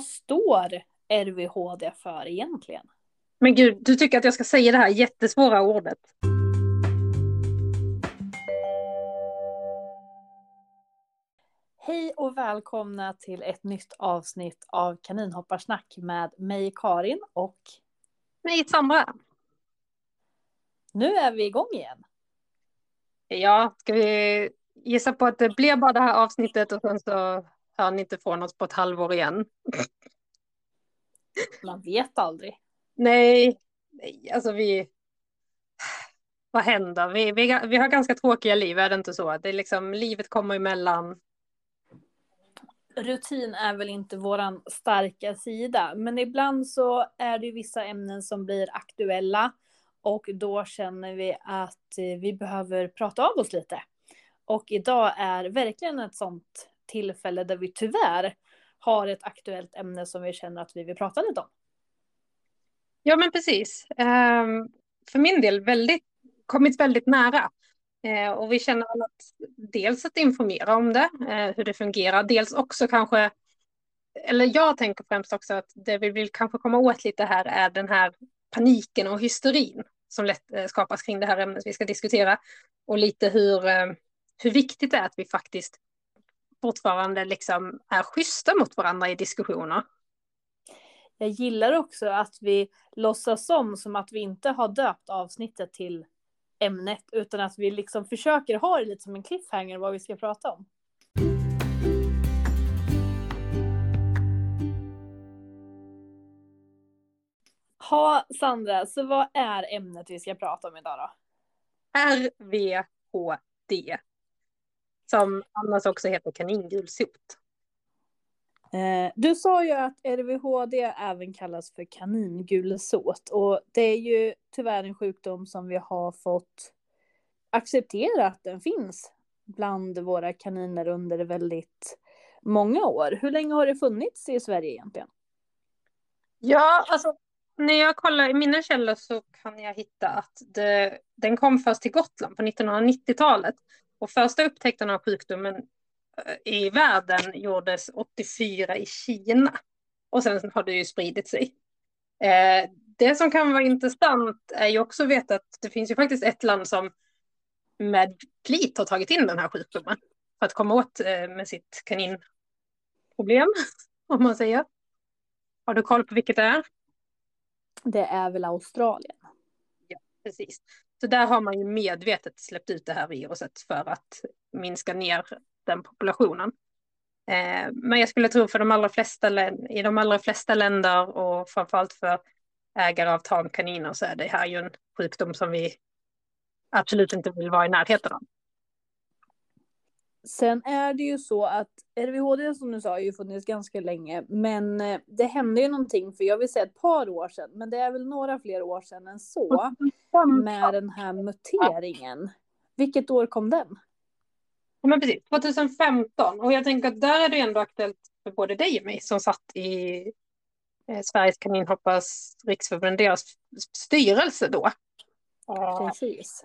vad står RVHD för egentligen? Men gud, du tycker att jag ska säga det här jättesvåra ordet. Hej och välkomna till ett nytt avsnitt av Kaninhopparsnack med mig Karin och mig Sandra. Nu är vi igång igen. Ja, ska vi gissa på att det blir bara det här avsnittet och sen så ni inte från oss på ett halvår igen. Man vet aldrig. Nej, nej alltså vi... Vad händer? Vi, vi, vi har ganska tråkiga liv, är det inte så? Det är liksom, livet kommer emellan. Rutin är väl inte våran starka sida, men ibland så är det vissa ämnen som blir aktuella och då känner vi att eh, vi behöver prata av oss lite. Och idag är verkligen ett sånt tillfälle där vi tyvärr har ett aktuellt ämne som vi känner att vi vill prata lite om. Ja, men precis. Um, för min del väldigt, kommit väldigt nära. Uh, och vi känner att dels att informera om det, uh, hur det fungerar, dels också kanske, eller jag tänker främst också att det vi vill kanske komma åt lite här är den här paniken och hysterin som lätt uh, skapas kring det här ämnet vi ska diskutera. Och lite hur, hur viktigt det är att vi faktiskt fortfarande liksom är schyssta mot varandra i diskussioner. Jag gillar också att vi låtsas om som att vi inte har döpt avsnittet till ämnet utan att vi liksom försöker ha det lite som en cliffhanger vad vi ska prata om. Ha Sandra, så vad är ämnet vi ska prata om idag då? RVHD. Som annars också heter kaningulsot. Eh, du sa ju att RVHD även kallas för kaningulsot och det är ju tyvärr en sjukdom som vi har fått acceptera att den finns bland våra kaniner under väldigt många år. Hur länge har det funnits i Sverige egentligen? Ja, alltså när jag kollar i mina källor så kan jag hitta att det, den kom först till Gotland på 1990-talet. Och första upptäckten av sjukdomen i världen gjordes 84 i Kina. Och sen har det ju spridit sig. Eh, det som kan vara intressant är ju också att veta att det finns ju faktiskt ett land som med flit har tagit in den här sjukdomen för att komma åt eh, med sitt kaninproblem, om man säger. Har du koll på vilket det är? Det är väl Australien. Ja, precis. Så där har man ju medvetet släppt ut det här viruset för att minska ner den populationen. Eh, men jag skulle tro för de allra flesta, i de allra flesta länder och framförallt för ägare av tamkaniner så är det här ju en sjukdom som vi absolut inte vill vara i närheten av. Sen är det ju så att RVHD som du sa har ju funnits ganska länge, men eh, det hände ju någonting för jag vill säga ett par år sedan, men det är väl några fler år sedan än så med den här muteringen. Vilket år kom den? Ja, men precis, 2015. Och jag tänker att där är det ändå aktuellt för både dig och mig som satt i eh, Sveriges kaninhoppars riksförbund, deras styrelse då. Precis.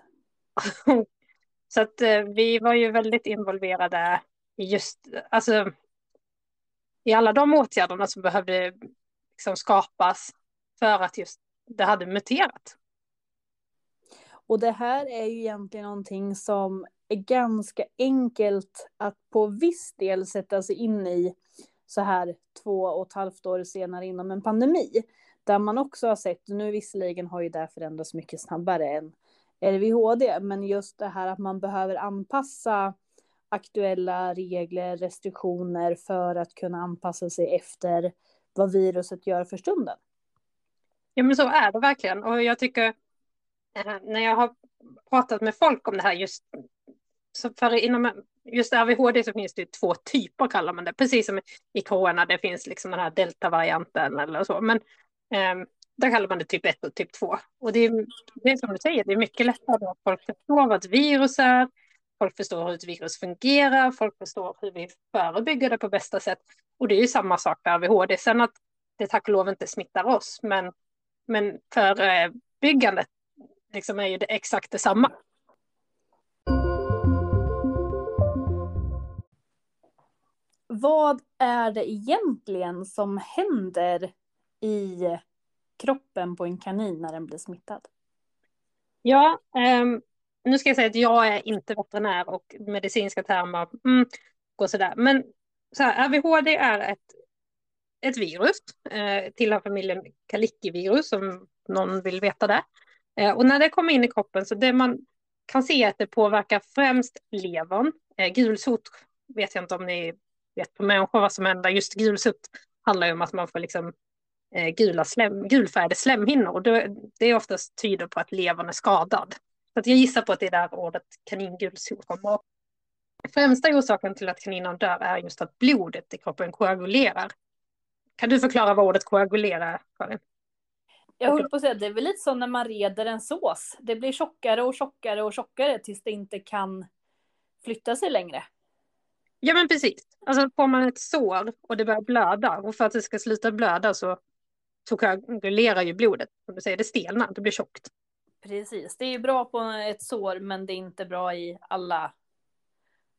Så att eh, vi var ju väldigt involverade i just, alltså i alla de åtgärderna som behövde liksom skapas för att just det hade muterat. Och det här är ju egentligen någonting som är ganska enkelt att på viss del sätta sig in i så här två och ett halvt år senare inom en pandemi. Där man också har sett, nu visserligen har ju det förändrats mycket snabbare än RVHD, men just det här att man behöver anpassa aktuella regler, restriktioner för att kunna anpassa sig efter vad viruset gör för stunden. Ja men så är det verkligen. Och jag tycker eh, när jag har pratat med folk om det här just så för inom just RVHD så finns det två typer kallar man det, precis som i corona, det finns liksom den här deltavarianten eller så, men eh, där kallar man det typ 1 och typ 2. Och det är, det är som du säger, det är mycket lättare att folk förstår vad ett virus är, folk förstår hur ett virus fungerar, folk förstår hur vi förebygger det på bästa sätt. Och det är ju samma sak med AVHD, sen att det tack och lov inte smittar oss, men, men förebyggandet liksom är ju det exakt detsamma. Vad är det egentligen som händer i kroppen på en kanin när den blir smittad? Ja, um, nu ska jag säga att jag är inte veterinär och medicinska termer mm, går sådär. Men så här, RVHD är ett, ett virus, eh, tillhör familjen Kalicki-virus om någon vill veta det. Eh, och när det kommer in i kroppen så det man kan se att det påverkar främst levern. Eh, gulsot vet jag inte om ni vet på människor vad som händer. Just gulsot handlar ju om att man får liksom gula slem, gulfärgade slemhinnor och det, det är oftast tyder på att levern är skadad. Så att jag gissar på att det är där ordet kaningulsot kommer. Främsta orsaken till att kaninen dör är just att blodet i kroppen koagulerar. Kan du förklara vad ordet koagulerar, Karin? Jag höll på att säga, det är väl lite som när man reder en sås. Det blir tjockare och tjockare och tjockare tills det inte kan flytta sig längre. Ja men precis. Alltså får man ett sår och det börjar blöda och för att det ska sluta blöda så koagulerar ju blodet. Som du säger, det stelnar, det blir tjockt. Precis, det är bra på ett sår men det är inte bra i alla,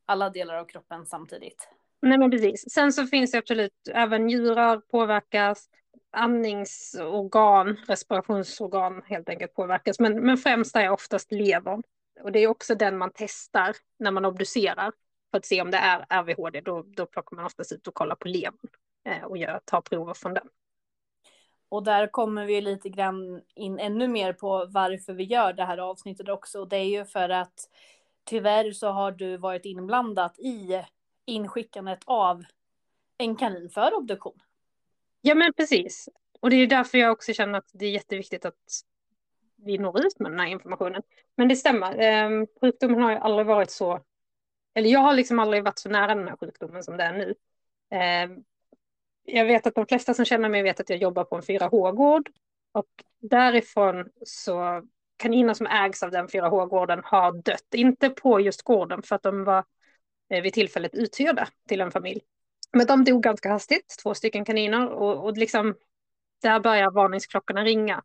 alla delar av kroppen samtidigt. Nej men precis. Sen så finns det absolut, även njurar påverkas, andningsorgan, respirationsorgan helt enkelt påverkas. Men, men främst är oftast levern. Och det är också den man testar när man obducerar för att se om det är RVHD. Då, då plockar man oftast ut och kollar på levern eh, och gör, tar prover från den. Och där kommer vi lite grann in ännu mer på varför vi gör det här avsnittet också. Och det är ju för att tyvärr så har du varit inblandat i inskickandet av en kanin för obduktion. Ja men precis. Och det är därför jag också känner att det är jätteviktigt att vi når ut med den här informationen. Men det stämmer, eh, sjukdomen har ju aldrig varit så, eller jag har liksom aldrig varit så nära den här sjukdomen som det är nu. Eh, jag vet att de flesta som känner mig vet att jag jobbar på en 4H-gård och därifrån så kaniner som ägs av den 4H-gården har dött. Inte på just gården för att de var eh, vid tillfället uthyrda till en familj. Men de dog ganska hastigt, två stycken kaniner och, och liksom där börjar varningsklockorna ringa.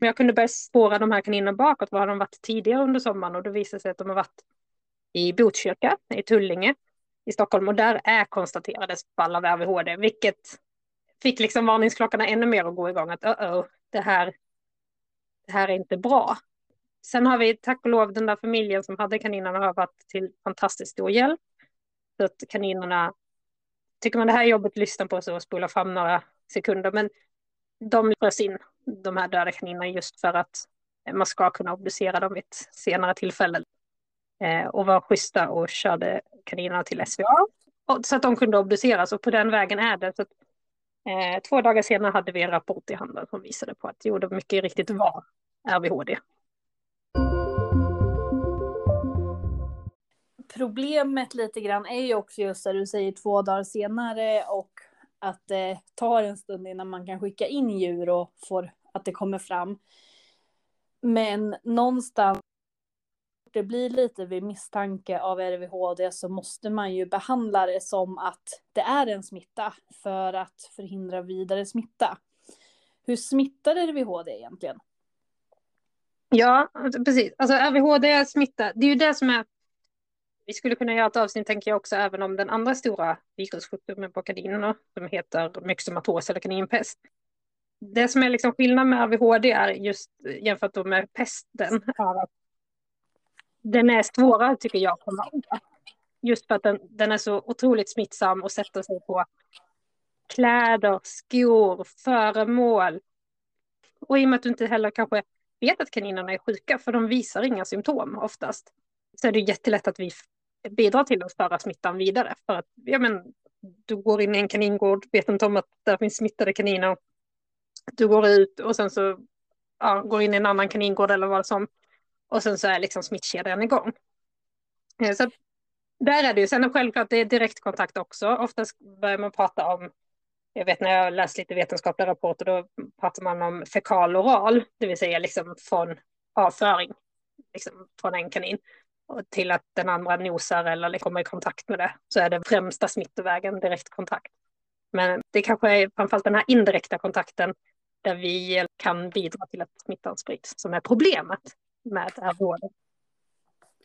Men jag kunde börja spåra de här kaninerna bakåt, var har de varit tidigare under sommaren och det visade sig att de har varit i Botkyrka, i Tullinge, i Stockholm och där är konstaterades fall av RVHD, vilket fick liksom varningsklockorna ännu mer att gå igång att uh -oh, det här, det här är inte bra. Sen har vi tack och lov den där familjen som hade kaninerna har varit till fantastiskt stor hjälp. Så att kaninerna, tycker man det här är jobbigt lyssna på så spola fram några sekunder, men de frös in de här döda kaninerna just för att man ska kunna obducera dem vid ett senare tillfälle och var schyssta och körde kaninerna till SVA så att de kunde obduceras och på den vägen är det. Så att, eh, två dagar senare hade vi en rapport i handen som visade på att jo, det mycket riktigt var RVHD. Problemet lite grann är ju också just det du säger två dagar senare och att det tar en stund innan man kan skicka in djur och får att det kommer fram. Men någonstans det blir lite vid misstanke av RVHD så måste man ju behandla det som att det är en smitta för att förhindra vidare smitta. Hur smittar RVHD egentligen? Ja, precis. Alltså RVHD är smitta. Det är ju det som är... Vi skulle kunna göra ett avsnitt, tänker jag också, även om den andra stora virussjukdomen på kaninerna som heter myxomatos eller kaninpest. Det som är liksom skillnad med RVHD är just jämfört med pesten är att den är svårare tycker jag att komma åt. Just för att den, den är så otroligt smittsam och sätter sig på kläder, skor, föremål. Och i och med att du inte heller kanske vet att kaninerna är sjuka, för de visar inga symptom oftast, så är det jättelätt att vi bidrar till att föra smittan vidare. För att, ja men, du går in i en kaningård, vet inte om att där finns smittade kaniner. Du går ut och sen så ja, går in i en annan kaningård eller vad som och sen så är liksom smittkedjan igång. Eh, så där är det ju. Sen är självklart det är direktkontakt också. Oftast börjar man prata om, jag vet när jag läst lite vetenskapliga rapporter, då pratar man om fekal oral, det vill säga liksom från avföring, liksom från en kanin och till att den andra nosar eller liksom kommer i kontakt med det, så är det främsta smittovägen direktkontakt. Men det kanske är framförallt den här indirekta kontakten där vi kan bidra till att smittan sprids som är problemet med det här vården.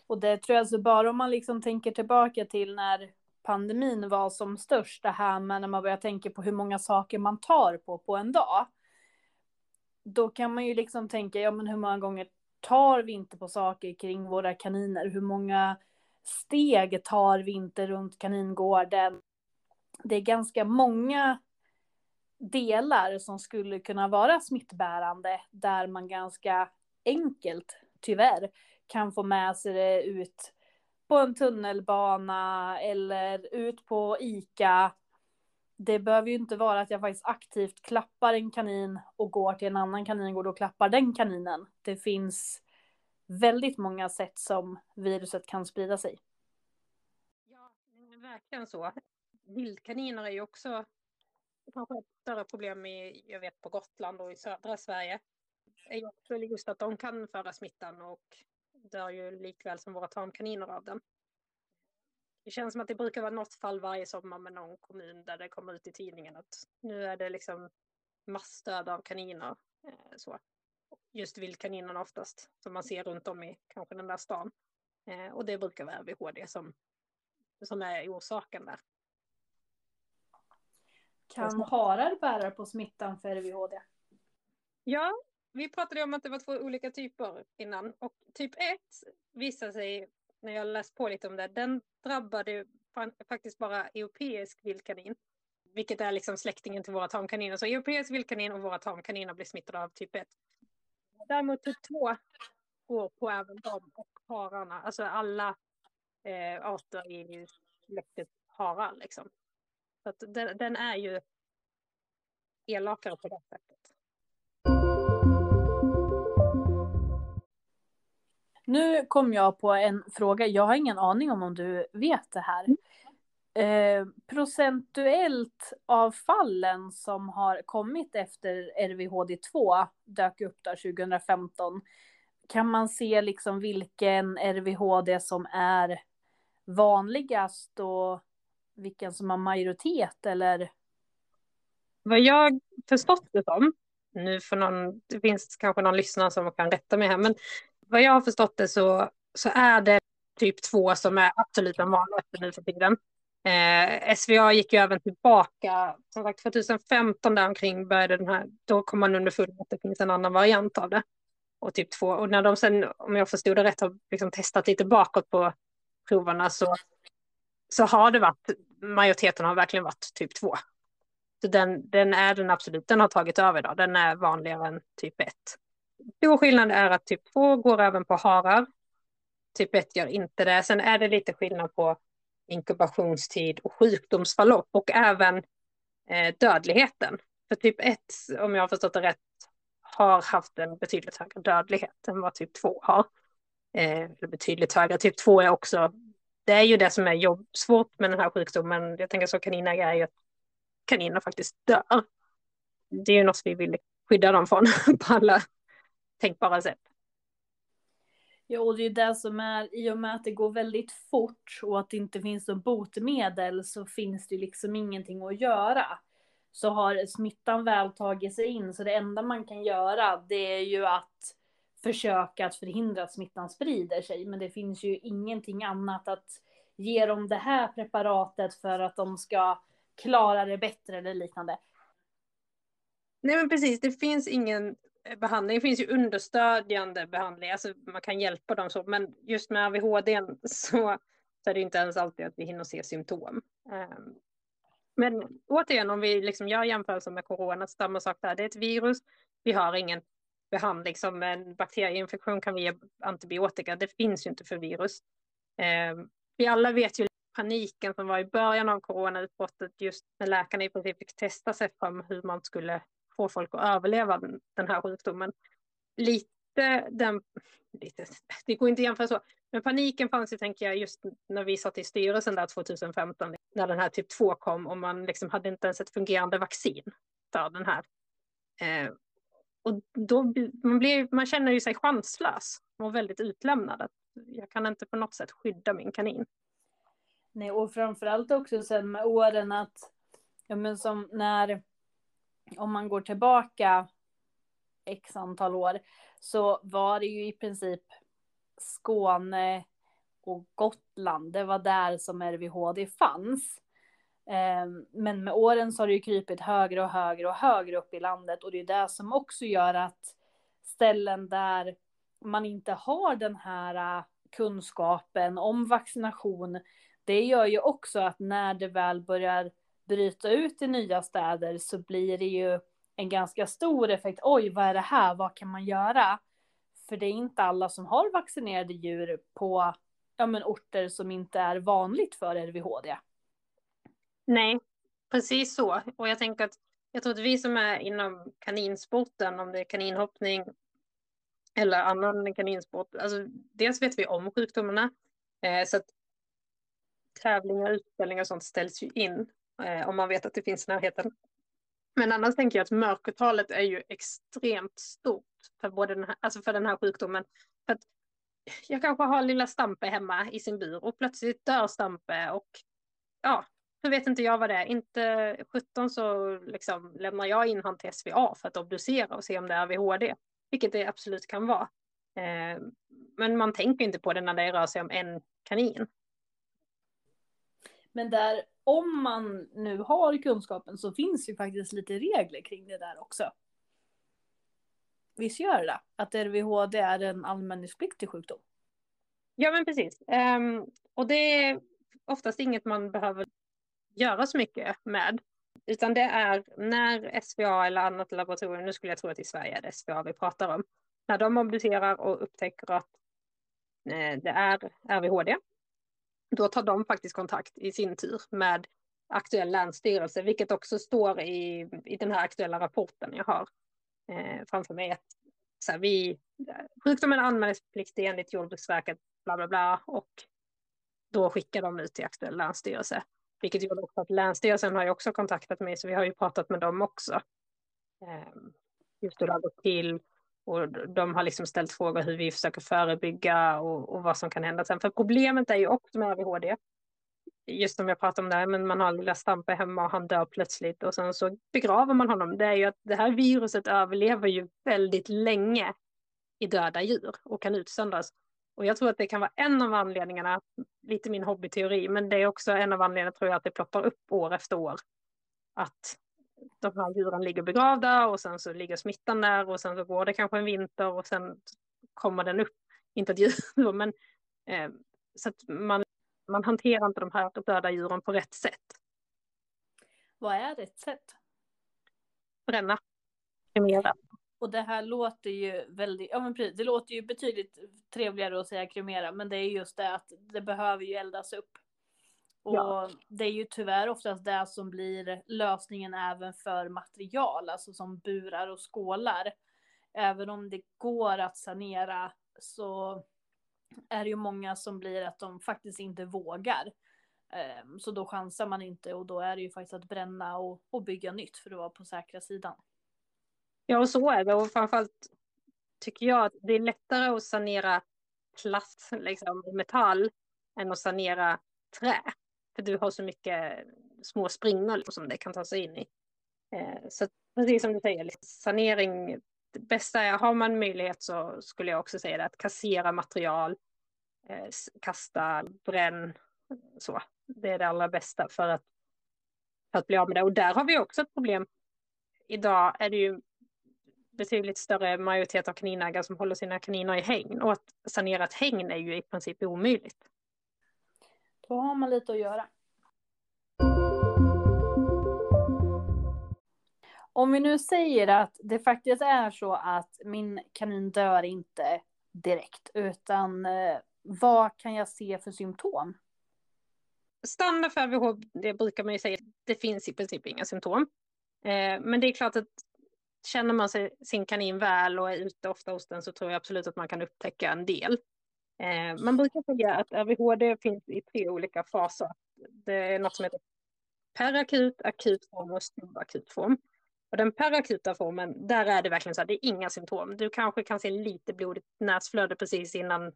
Och det tror jag alltså bara om man liksom tänker tillbaka till när pandemin var som störst, det här med när man börjar tänka på hur många saker man tar på på en dag. Då kan man ju liksom tänka, ja men hur många gånger tar vi inte på saker kring våra kaniner? Hur många steg tar vi inte runt kaningården? Det är ganska många delar som skulle kunna vara smittbärande där man ganska enkelt, tyvärr, kan få med sig det ut på en tunnelbana eller ut på ICA. Det behöver ju inte vara att jag faktiskt aktivt klappar en kanin och går till en annan kaningård och klappar den kaninen. Det finns väldigt många sätt som viruset kan sprida sig. Ja, verkligen så. Vildkaniner är ju också kanske ett större problem i, jag vet på Gotland och i södra Sverige är ju också just att de kan föra smittan och dör ju likväl som våra tamkaniner av den. Det känns som att det brukar vara något fall varje sommar med någon kommun där det kommer ut i tidningen att nu är det liksom massdöd av kaniner. Eh, så. Just vildkaninerna oftast, som man ser runt om i kanske den där stan. Eh, och det brukar vara VHD som, som är orsaken där. Kan harar bära på smittan för VHD? Ja, vi pratade om att det var två olika typer innan och typ 1 visade sig, när jag läst på lite om det, den drabbade faktiskt bara europeisk vildkanin. Vilket är liksom släktingen till våra tamkaniner. Så europeisk vildkanin och våra tamkaniner blir smittade av typ 1. Däremot typ 2 går på även dem och hararna, alltså alla eh, arter i släktet harar liksom. Så att den, den är ju elakare på det sättet. Nu kom jag på en fråga. Jag har ingen aning om om du vet det här. Mm. Eh, procentuellt av fallen som har kommit efter RVHD2 dök upp där 2015. Kan man se liksom vilken RVHD som är vanligast och vilken som har majoritet eller? Vad jag förstått det som, nu för någon, det finns kanske någon lyssnare som kan rätta mig här, men vad jag har förstått det så, så är det typ två som är absolut den vanligaste nu för tiden. Eh, SVA gick ju även tillbaka, som sagt 2015 där omkring började den här, då kom man underfund med att det finns en annan variant av det. Och typ två, och när de sen, om jag förstod det rätt, har liksom testat lite bakåt på proverna så, så har det varit, majoriteten har verkligen varit typ två. Så den, den är den absolut, den har tagit över idag, den är vanligare än typ ett. Stor skillnad är att typ 2 går även på harar. Typ 1 gör inte det. Sen är det lite skillnad på inkubationstid och sjukdomsförlopp och även eh, dödligheten. För typ 1, om jag har förstått det rätt, har haft en betydligt högre dödlighet än vad typ 2 har. Eh, betydligt högre. Typ 2 är också, det är ju det som är jobb, svårt med den här sjukdomen. Jag tänker så kaninägare är ju att kaniner faktiskt dör. Det är ju något vi vill skydda dem från på alla tänkbara sätt. Ja, och det är det som är, i och med att det går väldigt fort och att det inte finns något botemedel så finns det liksom ingenting att göra. Så har smittan väl tagit sig in, så det enda man kan göra det är ju att försöka att förhindra att smittan sprider sig. Men det finns ju ingenting annat att ge dem det här preparatet för att de ska klara det bättre eller liknande. Nej men precis, det finns ingen behandling. Det finns ju understödjande behandling, alltså man kan hjälpa dem så, men just med AVHD så, så är det inte ens alltid att vi hinner se symptom. Ehm, men återigen, om vi liksom gör jämförelser med corona, samma sak där, det är ett virus, vi har ingen behandling. Som en bakterieinfektion kan vi ge antibiotika, det finns ju inte för virus. Ehm, vi alla vet ju paniken som var i början av coronautbrottet, just när läkarna i princip fick testa sig fram hur man skulle få folk att överleva den här sjukdomen. Lite den, lite, det går inte att jämföra så, men paniken fanns ju tänker jag just när vi satt i styrelsen där 2015 när den här typ 2 kom och man liksom hade inte ens ett fungerande vaccin för den här. Eh, och då man, blir, man känner ju sig chanslös och väldigt utlämnad. Jag kan inte på något sätt skydda min kanin. Nej, och framförallt också sen med åren att, ja men som när om man går tillbaka x antal år så var det ju i princip Skåne och Gotland. Det var där som RVHD fanns. Ehm, men med åren så har det ju krypit högre och högre och högre upp i landet och det är det som också gör att ställen där man inte har den här äh, kunskapen om vaccination, det gör ju också att när det väl börjar bryta ut i nya städer så blir det ju en ganska stor effekt. Oj, vad är det här? Vad kan man göra? För det är inte alla som har vaccinerade djur på ja, men orter som inte är vanligt för RVHD. Nej, precis så. Och jag tänker att jag tror att vi som är inom kaninsporten, om det är kaninhoppning eller annan kaninsport, alltså dels vet vi om sjukdomarna, eh, så att tävlingar, utställningar och sånt ställs ju in eh, om man vet att det finns i närheten. Men annars tänker jag att mörkertalet är ju extremt stort för, både den här, alltså för den här sjukdomen. För att jag kanske har lilla Stampe hemma i sin bur och plötsligt dör Stampe och ja, nu vet inte jag vad det är. Inte 17 så liksom lämnar jag in honom till SVA för att obducera och se om det är VHD, vilket det absolut kan vara. Eh, men man tänker inte på det när det rör sig om en kanin. Men där, om man nu har kunskapen så finns ju faktiskt lite regler kring det där också. Visst gör det Att RVHD är en allmänningspliktig sjukdom? Ja, men precis. Um, och det är oftast inget man behöver göra så mycket med. Utan det är när SVA eller annat laboratorium, nu skulle jag tro att i Sverige är det SVA vi pratar om, när de obducerar och upptäcker att eh, det är RVHD, då tar de faktiskt kontakt i sin tur med aktuell länsstyrelse, vilket också står i, i den här aktuella rapporten jag har eh, framför mig. Att, så här, vi, eh, sjukdomen anmälningspliktig enligt Jordbruksverket, bla bla bla, och då skickar de ut till aktuell länsstyrelse. Vilket gjorde också att Länsstyrelsen har ju också kontaktat mig, så vi har ju pratat med dem också. Eh, just hur det har gått till och de har liksom ställt frågor hur vi försöker förebygga och, och vad som kan hända sen. För problemet är ju också med ADHD, just som jag pratade om där, men man har lilla Stampe hemma och han dör plötsligt och sen så begraver man honom. Det är ju att det här viruset överlever ju väldigt länge i döda djur och kan utsöndras. Och jag tror att det kan vara en av anledningarna, lite min hobbyteori, men det är också en av anledningarna tror jag att det ploppar upp år efter år. Att de här djuren ligger begravda och sen så ligger smittan där och sen så går det kanske en vinter och sen kommer den upp. Inte ett djur, men eh, så att man, man hanterar inte de här döda djuren på rätt sätt. Vad är rätt sätt? Bränna. Kremera. Och det här låter ju väldigt, ja men precis, det låter ju betydligt trevligare att säga kremera, men det är just det att det behöver ju eldas upp. Och ja. det är ju tyvärr oftast det som blir lösningen även för material, alltså som burar och skålar. Även om det går att sanera så är det ju många som blir att de faktiskt inte vågar. Ehm, så då chansar man inte och då är det ju faktiskt att bränna och, och bygga nytt för att vara på säkra sidan. Ja, och så är det. Och framförallt tycker jag att det är lättare att sanera plast, liksom metall, än att sanera trä. För du har så mycket små springor som det kan ta sig in i. Eh, så precis som du säger, liksom, sanering, det bästa är, har man möjlighet så skulle jag också säga det, att kassera material, eh, kasta, bränn, så. Det är det allra bästa för att, för att bli av med det. Och där har vi också ett problem. Idag är det ju betydligt större majoritet av kaninägare som håller sina kaniner i hägn och att sanera ett hägn är ju i princip omöjligt. Då har man lite att göra. Om vi nu säger att det faktiskt är så att min kanin dör inte direkt, utan eh, vad kan jag se för symptom? Standard för AVH, det brukar man ju säga, det finns i princip inga symptom. Eh, men det är klart att känner man sig, sin kanin väl och är ute ofta hos den så tror jag absolut att man kan upptäcka en del. Eh, man brukar säga att AVHD finns i tre olika faser. Det är något som heter perakut, akut form och subakut form. Och den perakuta formen, där är det verkligen så att det är inga symptom. Du kanske kan se lite blodigt näsflöde precis innan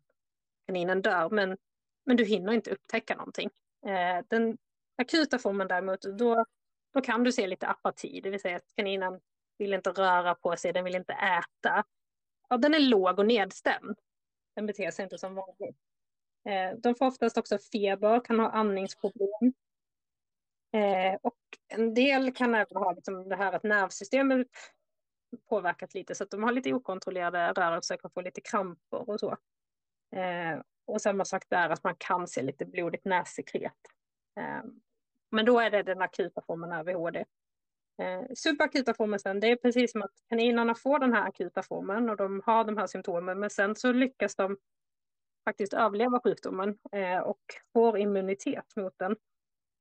kaninen dör, men, men du hinner inte upptäcka någonting. Eh, den akuta formen däremot, då, då kan du se lite apati, det vill säga att kaninen vill inte röra på sig, den vill inte äta. Ja, den är låg och nedstämd. Den beter sig inte som vanligt. Eh, de får oftast också feber, kan ha andningsproblem. Eh, och en del kan även ha liksom det här att nervsystemet påverkat lite så att de har lite okontrollerade rörelser, kan få lite kramper och så. Eh, och samma sak där att man kan se lite blodigt nässekret. Men då är det den akuta formen av ADHD. Eh, subakuta formen sen, det är precis som att kaninerna får den här akuta formen och de har de här symptomen men sen så lyckas de faktiskt överleva sjukdomen eh, och får immunitet mot den.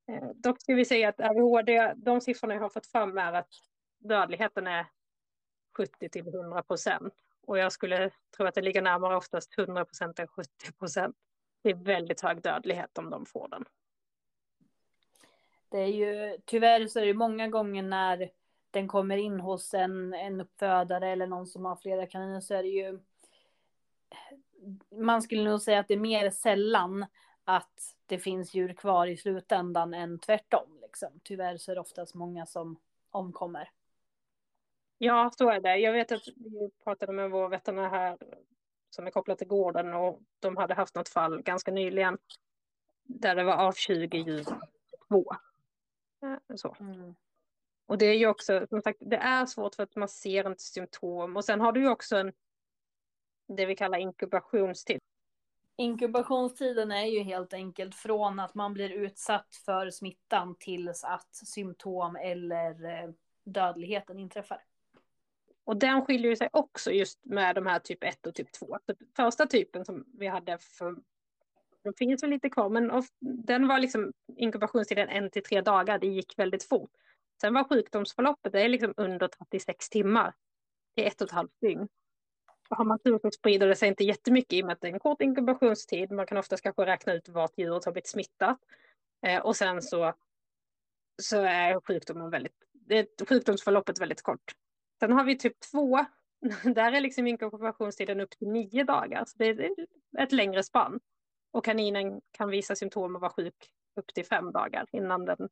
Eh, dock ska vi säga att RHD, de siffrorna jag har fått fram är att dödligheten är 70 till 100 procent. Och jag skulle tro att det ligger närmare oftast 100 procent än 70 procent. Det är väldigt hög dödlighet om de får den. Det är ju, tyvärr så är det många gånger när den kommer in hos en, en uppfödare eller någon som har flera kaniner så är det ju man skulle nog säga att det är mer sällan att det finns djur kvar i slutändan än tvärtom. Liksom. Tyvärr så är det oftast många som omkommer. Ja, så är det. Jag vet att vi pratade med vår veterinär här som är kopplad till gården och de hade haft något fall ganska nyligen där det var av 20 djur två. Så. Mm. Och det är ju också, som sagt, det är svårt för att man ser inte symptom och sen har du ju också en det vi kallar inkubationstid. Inkubationstiden är ju helt enkelt från att man blir utsatt för smittan tills att symptom eller eh, dödligheten inträffar. Och den skiljer sig också just med de här typ 1 och typ 2. Första typen som vi hade för de finns väl lite kvar, men den var liksom inkubationstiden en till tre dagar. Det gick väldigt fort. Sen var sjukdomsförloppet det är liksom under 36 timmar. Det är ett och ett halvt dygn har man tur så sprider det sig inte jättemycket i och med att det är en kort inkubationstid. Man kan oftast kanske räkna ut vart djuret har blivit smittat. Eh, och sen så, så är sjukdomen väldigt, det sjukdomsförloppet väldigt kort. Sen har vi typ två, där är liksom inkubationstiden upp till nio dagar. Så det är ett längre spann. Och kaninen kan visa symptom och vara sjuk upp till fem dagar innan den...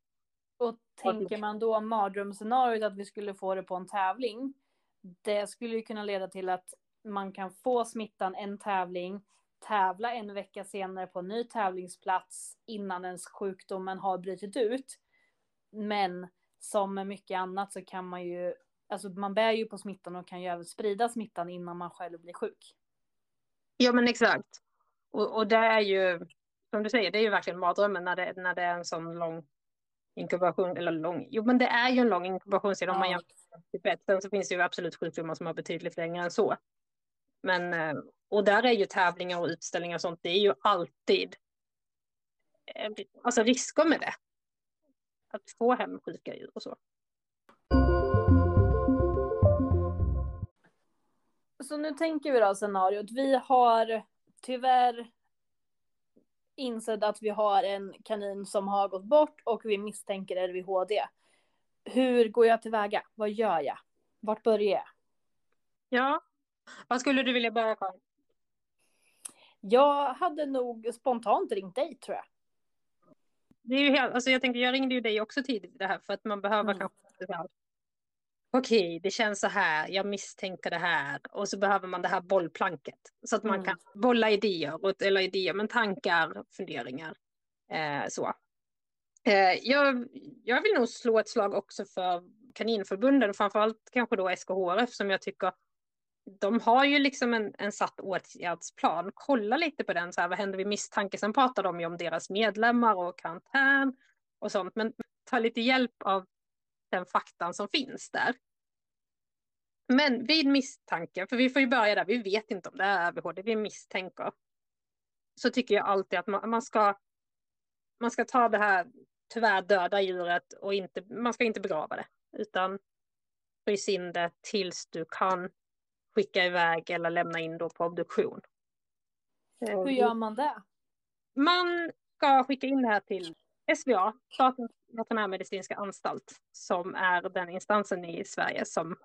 Och tänker man då mardrömsscenariot att vi skulle få det på en tävling, det skulle ju kunna leda till att man kan få smittan en tävling, tävla en vecka senare på en ny tävlingsplats innan ens sjukdomen har brutit ut. Men som med mycket annat så kan man ju, alltså man bär ju på smittan och kan ju även sprida smittan innan man själv blir sjuk. Ja men exakt. Och, och det är ju, som du säger, det är ju verkligen mardrömmen när det, när det är en sån lång inkubation, eller lång, jo men det är ju en lång inkubationstid ja. om man jämför med Sen så finns det ju absolut sjukdomar som har betydligt längre än så. Men, eh, och där är ju tävlingar och utställningar och sånt, det är ju alltid eh, alltså risker med det. Att få hem sjuka djur och så. Så nu tänker vi då scenariot. Vi har tyvärr insett att vi har en kanin som har gått bort och vi misstänker RVHD. Hur går jag tillväga? Vad gör jag? Vart börjar jag? Ja, vad skulle du vilja börja Karin? Jag hade nog spontant ringt dig tror jag. Det är ju helt, alltså jag tänkte, jag ringde ju dig också tidigt det här för att man behöver mm. kanske Okej, okay, det känns så här, jag misstänker det här och så behöver man det här bollplanket så att man mm. kan bolla idéer, eller idéer, men tankar, funderingar. Eh, så. Eh, jag, jag vill nog slå ett slag också för kaninförbunden, framförallt kanske då SKHF som jag tycker de har ju liksom en, en satt åtgärdsplan. Kolla lite på den, så här, vad händer vid misstanke? Sen pratar de ju om deras medlemmar och karantän och sånt. Men ta lite hjälp av den faktan som finns där. Men vid misstanke, för vi får ju börja där, vi vet inte om det är ADHD, vi misstänker. Så tycker jag alltid att man, man, ska, man ska ta det här tyvärr döda djuret och inte, man ska inte begrava det. Utan frys in det tills du kan skicka iväg eller lämna in då på obduktion. Hur gör man det? Man ska skicka in det här till SVA, Statens veterinärmedicinska anstalt, som är den instansen i Sverige som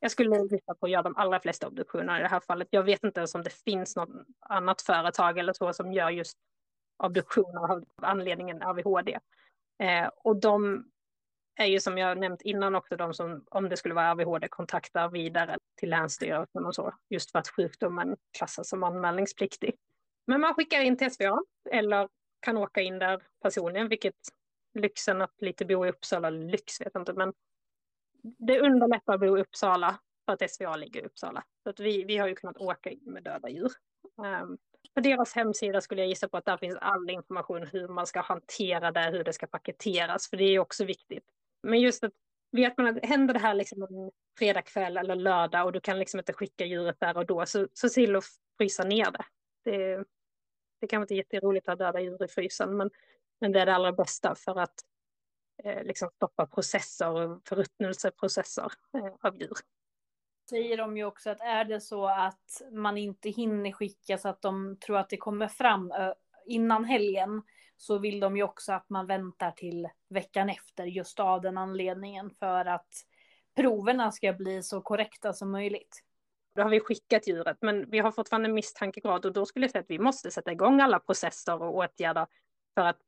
jag skulle gissa på att göra de allra flesta obduktioner i det här fallet. Jag vet inte ens om det finns något annat företag eller så som gör just obduktioner av anledningen AVHD. Eh, och de är ju som jag nämnt innan också de som, om det skulle vara AVHD, kontaktar vidare till Länsstyrelsen och så, just för att sjukdomen klassas som anmälningspliktig. Men man skickar in till SVA eller kan åka in där personligen, vilket lyxen att lite bo i Uppsala, lyx vet jag inte, men det underlättar att bo i Uppsala för att SVA ligger i Uppsala. Så att vi, vi har ju kunnat åka in med döda djur. Um, på deras hemsida skulle jag gissa på att där finns all information hur man ska hantera det, hur det ska paketeras, för det är också viktigt. Men just att vet man att händer det här liksom en fredagkväll eller lördag och du kan liksom inte skicka djuret där och då, så, så se till att frysa ner det. Det, det kan vara inte jätteroligt att ha döda djur i frysen, men, men det är det allra bästa för att eh, liksom stoppa processer och förruttnelseprocesser eh, av djur säger de ju också att är det så att man inte hinner skicka så att de tror att det kommer fram innan helgen så vill de ju också att man väntar till veckan efter just av den anledningen för att proverna ska bli så korrekta som möjligt. Då har vi skickat djuret men vi har fortfarande misstankegrad och då skulle jag säga att vi måste sätta igång alla processer och åtgärder för att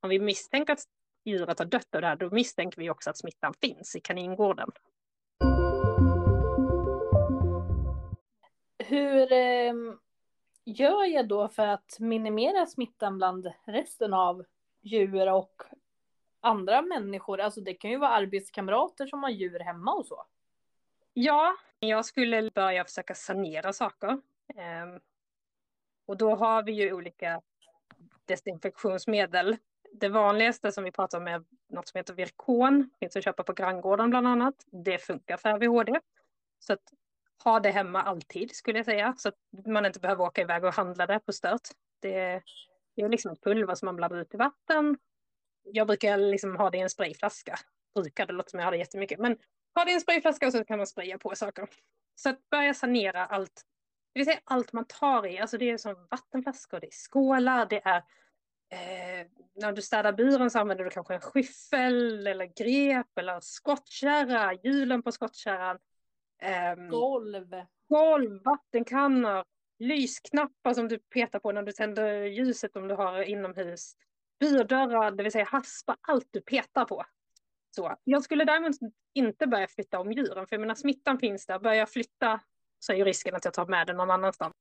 om vi misstänker att djuret har dött av det här då misstänker vi också att smittan finns i kaningården. Hur eh, gör jag då för att minimera smittan bland resten av djur och andra människor? Alltså det kan ju vara arbetskamrater som har djur hemma och så. Ja, jag skulle börja försöka sanera saker. Ehm, och då har vi ju olika desinfektionsmedel. Det vanligaste som vi pratar om är något som heter Virkon, finns att köpa på granngården bland annat. Det funkar för RVHD. Så att ha det hemma alltid skulle jag säga. Så att man inte behöver åka iväg och handla det på stört. Det, det är liksom ett pulver som man blandar ut i vatten. Jag brukar liksom ha det i en sprayflaska. Brukar, det låter som jag har det jättemycket. Men ha en sprayflaska och så kan man spraya på saker. Så att börja sanera allt. Det vill säga allt man tar i. Alltså det är som vattenflaskor, det är skålar, det är Eh, när du städar buren så använder du kanske en skyffel eller grep eller skottkärra, hjulen på skottkärran. Um, golv. Golv, vattenkannor, lysknappar som du petar på när du tänder ljuset om du har inomhus. Burdörrar, det vill säga haspa allt du petar på. Så. Jag skulle däremot inte börja flytta om djuren, för jag menar smittan finns där. Börjar jag flytta så är ju risken att jag tar med den någon annanstans.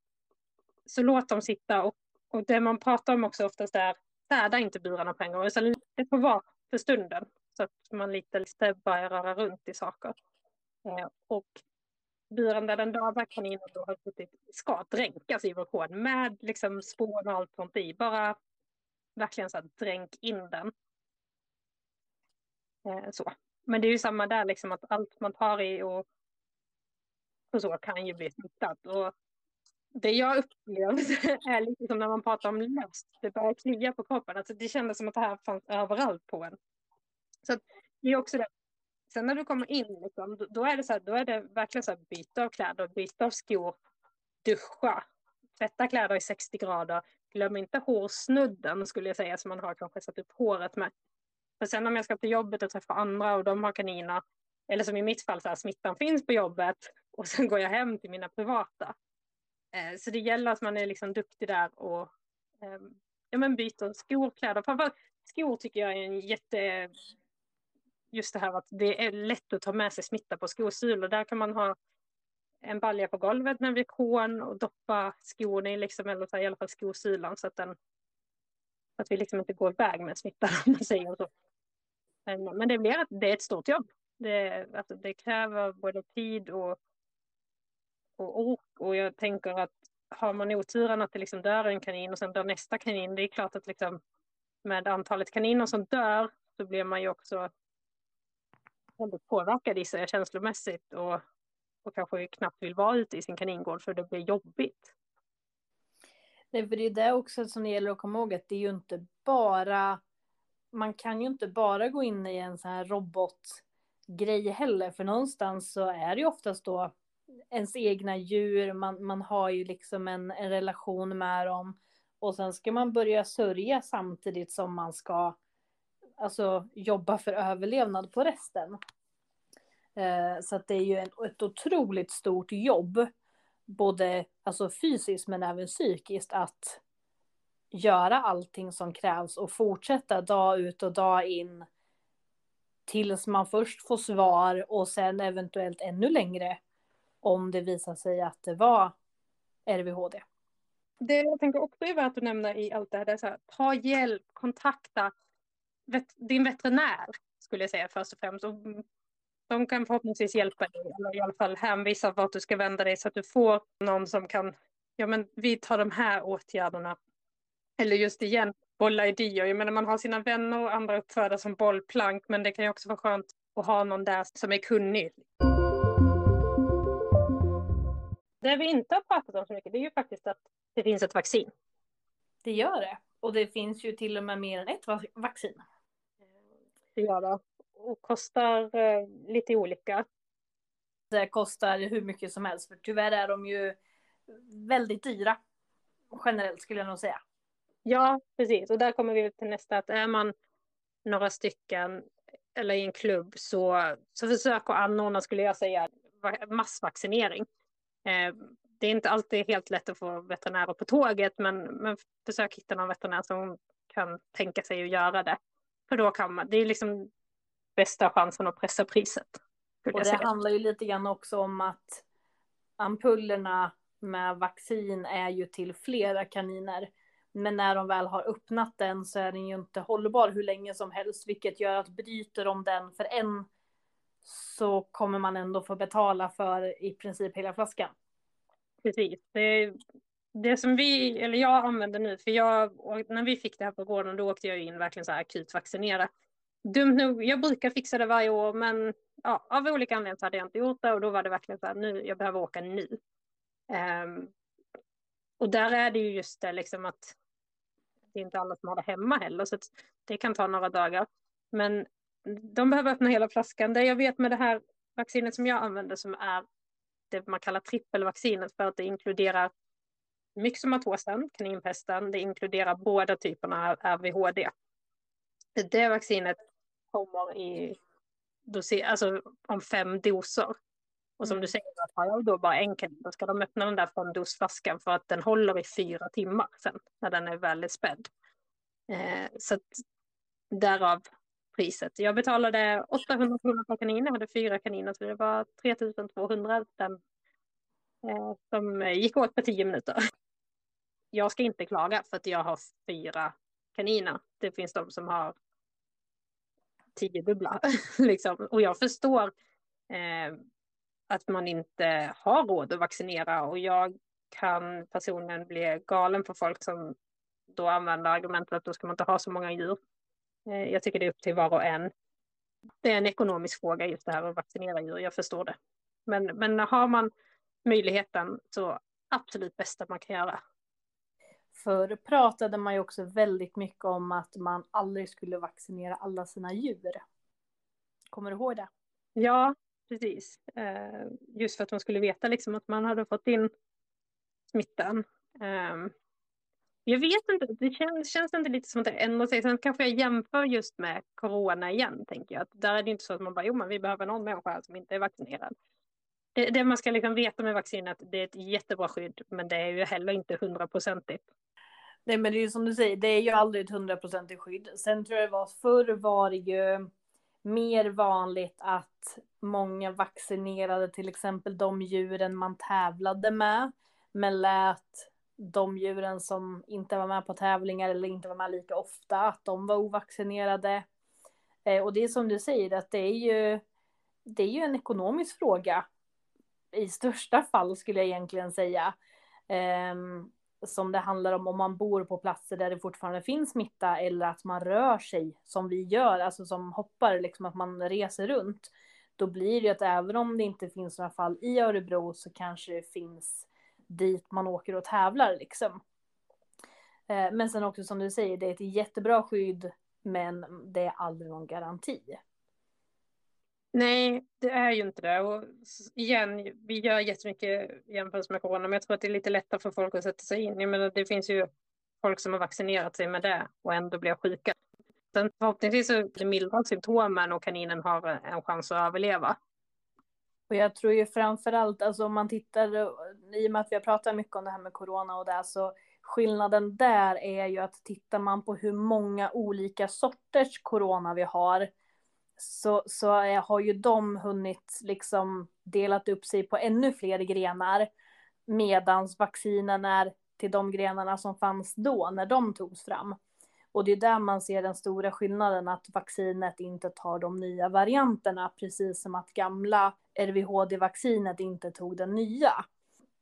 Så låt dem sitta och, och det man pratar om också oftast är städa inte burarna på en gång, utan det får vara för stunden. Så att man lite, lite börjar röra runt i saker. Eh, och buren där den döda kaninen då har suttit ska dränkas i vulkan med liksom spån och allt sånt i. Bara verkligen så att dränk in den. Eh, så. Men det är ju samma där, liksom att allt man tar i och, och så kan ju bli smittat. Och det jag upplevde är lite som när man pratar om löst. Det börjar klia på kroppen. Alltså det kändes som att det här fanns överallt på en. Så det är också det Sen när du kommer in, liksom, då, är det så här, då är det verkligen så här, byta av kläder, byta av skor, duscha, tvätta kläder i 60 grader. Glöm inte hårsnudden skulle jag säga som man har kanske satt upp håret med. För sen om jag ska till jobbet och träffa andra och de har kaniner, eller som i mitt fall, så här, smittan finns på jobbet och sen går jag hem till mina privata. Eh, så det gäller att man är liksom duktig där och eh, ja, men byter skor, kläder. Framförallt skor tycker jag är en jätte just det här att det är lätt att ta med sig smitta på skosulor. Där kan man ha en balja på golvet med vikon och doppa skon i, liksom, eller så i alla fall skosulan så att, den, att vi liksom inte går iväg med smittan om man säger så. Men, men det, blir, det är ett stort jobb. Det, alltså, det kräver både tid och, och ork och jag tänker att har man oturen att det liksom dör en kanin och sen dör nästa kanin, det är klart att liksom, med antalet kaniner som dör så blir man ju också väldigt påverkad i sig känslomässigt och, och kanske knappt vill vara ute i sin kaningård för det blir jobbigt. Nej, för det är det också som det gäller att komma ihåg att det är ju inte bara man kan ju inte bara gå in i en sån här robotgrej heller, för någonstans så är det ju oftast då ens egna djur, man, man har ju liksom en, en relation med dem och sen ska man börja sörja samtidigt som man ska alltså, jobba för överlevnad på resten. Eh, så att det är ju en, ett otroligt stort jobb, både alltså, fysiskt men även psykiskt, att göra allting som krävs och fortsätta dag ut och dag in tills man först får svar och sen eventuellt ännu längre om det visar sig att det var RVHD. Det jag tänker också är värt att nämna i allt det här, det är så här, ta hjälp, kontakta vet, din veterinär, skulle jag säga först och främst. Och de kan förhoppningsvis hjälpa dig, eller i alla fall hänvisa vart du ska vända dig så att du får någon som kan, ja men vi tar de här åtgärderna. Eller just igen, bolla idéer. Jag menar man har sina vänner och andra uppfödare som bollplank, men det kan ju också vara skönt att ha någon där som är kunnig. Det vi inte har pratat om så mycket, det är ju faktiskt att det finns ett vaccin. Det gör det. Och det finns ju till och med mer än ett vaccin. Det gör det. Och kostar eh, lite olika. Det kostar hur mycket som helst. För tyvärr är de ju väldigt dyra. Generellt skulle jag nog säga. Ja, precis. Och där kommer vi till nästa. Att är man några stycken eller i en klubb så, så försök att anordna, skulle jag säga, massvaccinering. Eh, det är inte alltid helt lätt att få veterinärer på tåget, men, men försök hitta någon veterinär som kan tänka sig att göra det. För då kan man, det är liksom bästa chansen att pressa priset. Och det handlar ju lite grann också om att ampullerna med vaccin är ju till flera kaniner. Men när de väl har öppnat den så är den ju inte hållbar hur länge som helst, vilket gör att bryter de den för en så kommer man ändå få betala för i princip hela flaskan. Precis. Det, det som vi, eller jag använder nu, för jag, när vi fick det här på gården då åkte jag in verkligen så här akut vaccinera. Dumt nog, jag brukar fixa det varje år men ja, av olika anledningar så hade jag inte gjort det och då var det verkligen så här, nu, jag behöver åka nu. Um, och där är det ju just det liksom att det är inte alla som har det hemma heller så det kan ta några dagar. Men de behöver öppna hela flaskan. Det jag vet med det här vaccinet som jag använder som är det man kallar trippelvaccinet för att det inkluderar myxomatosen, kaninpesten, det inkluderar båda typerna av RVHD. Det vaccinet kommer i doser, alltså om fem doser. Och som mm. du säger, att har jag då bara en kanin, då ska de öppna den där femdosflaskan för att den håller i fyra timmar sen, när den är väldigt spädd. Eh, så att, därav priset. Jag betalade 800 kronor per kanin, jag hade fyra kaniner, så det var 3200 den, eh, som gick åt på tio minuter. Jag ska inte klaga för att jag har fyra kaniner. Det finns de som har tio dubbla. liksom. Och jag förstår eh, att man inte har råd att vaccinera och jag kan personligen bli galen på folk som då använder argumentet att då ska man inte ha så många djur. Eh, jag tycker det är upp till var och en. Det är en ekonomisk fråga just det här att vaccinera djur, jag förstår det. Men, men har man möjligheten så absolut bästa man kan göra. Förr pratade man ju också väldigt mycket om att man aldrig skulle vaccinera alla sina djur. Kommer du ihåg det? Ja, precis. Eh, just för att man skulle veta liksom att man hade fått in smittan. Ehm, jag vet inte, det känns, känns inte lite som att det ändrar sig. Sen kanske jag jämför just med corona igen, tänker jag. Att där är det inte så att man bara, jo men vi behöver någon människa som inte är vaccinerad. Det, det man ska liksom veta med vaccinet, det är ett jättebra skydd, men det är ju heller inte hundraprocentigt. Nej men det är ju som du säger, det är ju aldrig ett hundraprocentigt skydd. Sen tror jag det var, förr var det ju mer vanligt att många vaccinerade till exempel de djuren man tävlade med, men lät de djuren som inte var med på tävlingar eller inte var med lika ofta, att de var ovaccinerade. Eh, och det är som du säger, att det är ju, det är ju en ekonomisk fråga. I största fall skulle jag egentligen säga. Ehm, som det handlar om om man bor på platser där det fortfarande finns smitta eller att man rör sig som vi gör, alltså som hoppar, liksom att man reser runt. Då blir det ju att även om det inte finns några fall i Örebro så kanske det finns dit man åker och tävlar liksom. Eh, men sen också som du säger, det är ett jättebra skydd, men det är aldrig någon garanti. Nej, det är ju inte det. Och igen, vi gör jättemycket jämfört med corona, men jag tror att det är lite lättare för folk att sätta sig in. Jag menar, det finns ju folk som har vaccinerat sig med det och ändå blir sjuka. Sen förhoppningsvis så mildrar symptomen och kaninen har en chans att överleva. Och jag tror ju framförallt, alltså om man tittar, i och med att vi har pratat mycket om det här med corona och det, så skillnaden där är ju att tittar man på hur många olika sorters corona vi har, så, så har ju de hunnit liksom delat upp sig på ännu fler grenar. medan vaccinen är till de grenarna som fanns då när de togs fram. Och det är där man ser den stora skillnaden att vaccinet inte tar de nya varianterna, precis som att gamla RVHD-vaccinet inte tog den nya.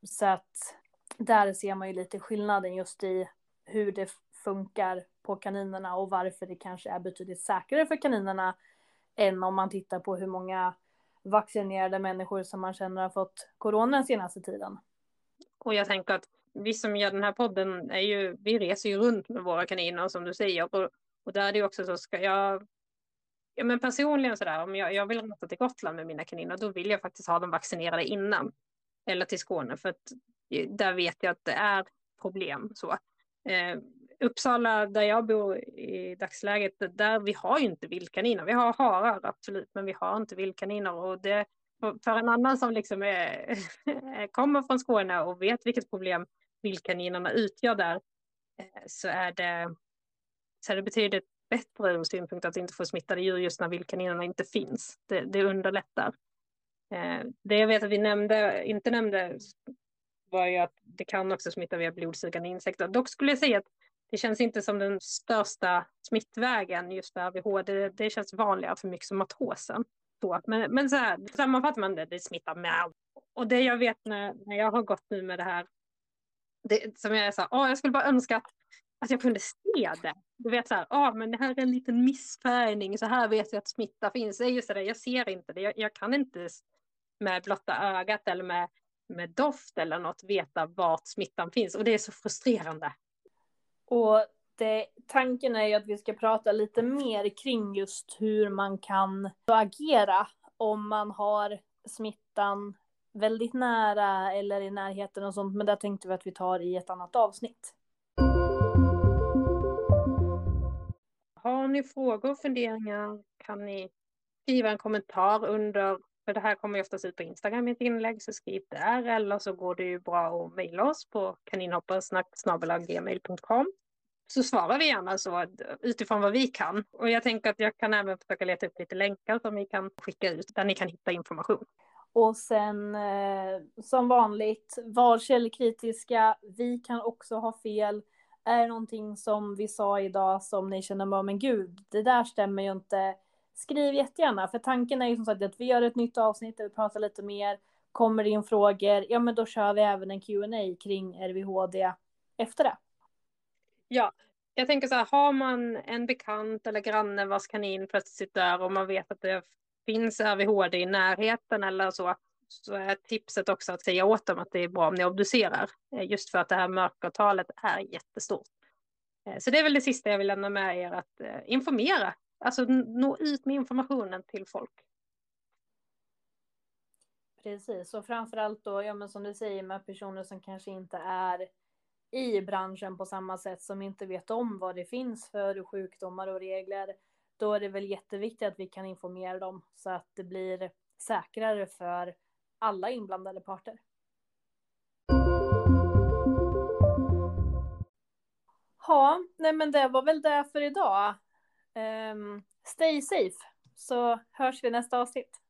Så att där ser man ju lite skillnaden just i hur det funkar på kaninerna och varför det kanske är betydligt säkrare för kaninerna än om man tittar på hur många vaccinerade människor som man känner har fått corona den senaste tiden. Och jag tänker att vi som gör den här podden är ju, vi reser ju runt med våra kaniner som du säger. Och, och där är det också så, ska jag, ja men personligen sådär, om jag, jag vill resa till Gotland med mina kaniner, då vill jag faktiskt ha dem vaccinerade innan. Eller till Skåne, för att eh, där vet jag att det är problem. Så. Eh, Uppsala, där jag bor i dagsläget, där vi har ju inte vildkaniner. Vi har harar, absolut, men vi har inte vildkaniner. Och det, för en annan som liksom är, kommer från Skåne och vet vilket problem vildkaninerna utgör där, eh, så är det, så är det betydligt bättre ur synpunkt att inte få smittade djur just när vildkaninerna inte finns. Det, det underlättar. Eh, det jag vet att vi nämnde, inte nämnde var ju att det kan också smitta via blodsugande insekter. Dock skulle jag säga att det känns inte som den största smittvägen just för AVHD. Det, det känns vanligare för myxomatosen. Så, men, men så här, sammanfattar man det, det smittar med allt. Och det jag vet när, när jag har gått nu med det här, det, som jag sa, åh, jag skulle bara önska att, att jag kunde se det. Du vet så här, åh, men det här är en liten missfärgning, så här vet jag att smitta finns. Det är just det, jag ser inte det, jag, jag kan inte med blotta ögat eller med, med doft eller något veta vart smittan finns. Och det är så frustrerande. Och det, tanken är ju att vi ska prata lite mer kring just hur man kan agera om man har smittan väldigt nära eller i närheten och sånt. Men det tänkte vi att vi tar i ett annat avsnitt. Har ni frågor och funderingar kan ni skriva en kommentar under, för det här kommer ju oftast ut på Instagram i ett inlägg, så skriv där eller så går det ju bra att mejla oss på kaninhopparsnacksgmail.com så svarar vi gärna så utifrån vad vi kan. Och jag tänker att jag kan även försöka leta upp lite länkar som vi kan skicka ut där ni kan hitta information. Och sen eh, som vanligt, var källkritiska. Vi kan också ha fel. Är det någonting som vi sa idag som ni känner, men gud, det där stämmer ju inte. Skriv jättegärna, för tanken är ju som sagt att vi gör ett nytt avsnitt där vi pratar lite mer. Kommer det in frågor, ja men då kör vi även en Q&A kring RVHD efter det. Ja, jag tänker så här, har man en bekant eller granne vars kanin plötsligt dör och man vet att det finns RVHD i närheten eller så, så är tipset också att säga åt dem att det är bra om ni obducerar. Eh, just för att det här mörkertalet är jättestort. Eh, så det är väl det sista jag vill lämna med er, att eh, informera. Alltså nå ut med informationen till folk. Precis, och framförallt då, ja men som du säger med personer som kanske inte är i branschen på samma sätt som inte vet om vad det finns för sjukdomar och regler, då är det väl jätteviktigt att vi kan informera dem så att det blir säkrare för alla inblandade parter. Ja, nej men det var väl det för idag. Um, stay safe, så hörs vi nästa avsnitt.